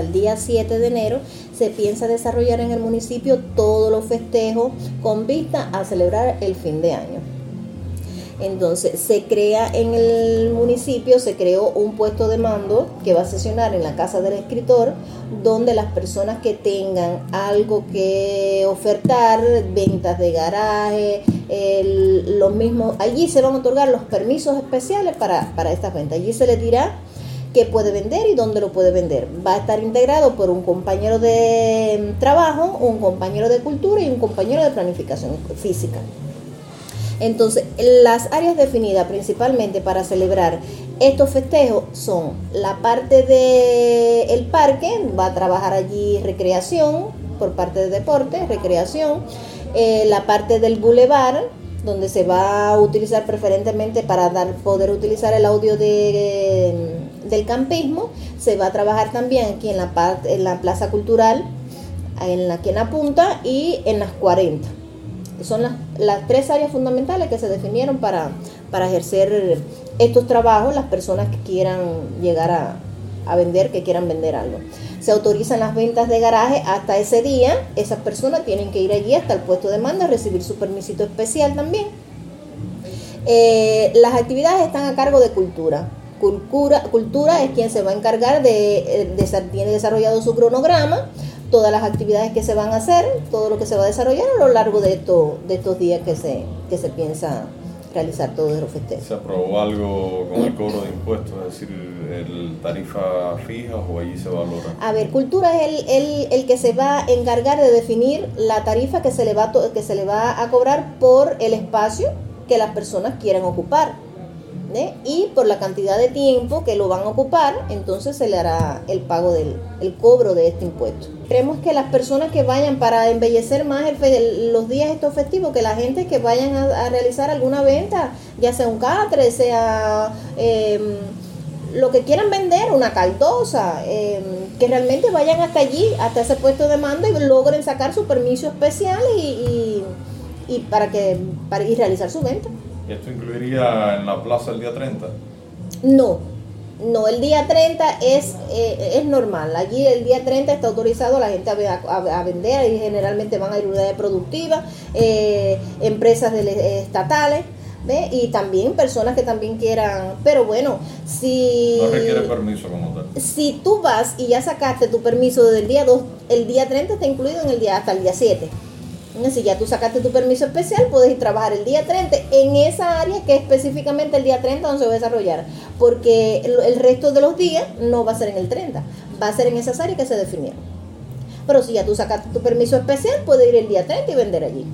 El día 7 de enero se piensa desarrollar en el municipio todos los festejos con vista a celebrar el fin de año. Entonces se crea en el municipio, se creó un puesto de mando que va a sesionar en la casa del escritor, donde las personas que tengan algo que ofertar, ventas de garaje, los mismos, allí se van a otorgar los permisos especiales para, para estas ventas. Allí se les dirá qué puede vender y dónde lo puede vender. Va a estar integrado por un compañero de trabajo, un compañero de cultura y un compañero de planificación física. Entonces, las áreas definidas principalmente para celebrar estos festejos son la parte del el parque, va a trabajar allí recreación por parte de deporte, recreación, eh, la parte del bulevar, donde se va a utilizar preferentemente para dar, poder utilizar el audio de del campismo. Se va a trabajar también aquí en la, parte, en la Plaza Cultural, en la, aquí en punta y en las 40. Son las, tres áreas fundamentales que se definieron para, ejercer estos trabajos las personas que quieran llegar a, vender, que quieran vender algo. Se autorizan las ventas de garaje hasta ese día. Esas personas tienen que ir allí hasta el puesto de manda, recibir su permisito especial también. Eh, las actividades están a cargo de cultura. Cultura, cultura es quien se va a encargar de, eh, de, tiene desarrollado su cronograma, todas las actividades que se van a hacer, todo lo que se va a desarrollar a lo largo de, esto, de estos días que se, que se piensa realizar todos los festejos. ¿Se aprobó algo con el cobro de impuestos, es decir, el tarifa fija o allí se valora? A ver, cultura es el, el, el, que se va a encargar de definir la tarifa que se le va, que se le va a cobrar por el espacio que las personas quieran ocupar y por la cantidad de tiempo que lo van a ocupar, entonces se le hará el pago del el cobro de este impuesto. Creemos que las personas que vayan para embellecer más los días estos festivos, que la gente que vayan a, realizar alguna venta, ya sea un catre, sea em, lo que quieran vender, una caldosa, em, que realmente vayan hasta allí, hasta ese puesto de mando y logren sacar su permiso especial y, y, para que para ir realizar su venta. ¿Y esto incluiría en la plaza el día 30? No, no, el día 30 es, eh, es normal. Allí el día 30 está autorizado la gente a, vender y generalmente van a ir unidades productivas, eh, empresas estatales. ¿ve? Y también personas que también quieran, pero bueno, si... No requiere permiso como tal. Si tú vas y ya sacaste tu permiso desde el día 2, el día 30 está incluido en el día hasta el día 7. Si ya tú sacaste tu permiso especial, puedes ir a trabajar el día 30 en esa área que específicamente el día 30 donde se va a desarrollar. Porque el, resto de los días no va a ser en el 30, va a ser en esas áreas que se definieron. Pero si ya tú sacaste tu permiso especial, puedes ir el día 30 y vender allí.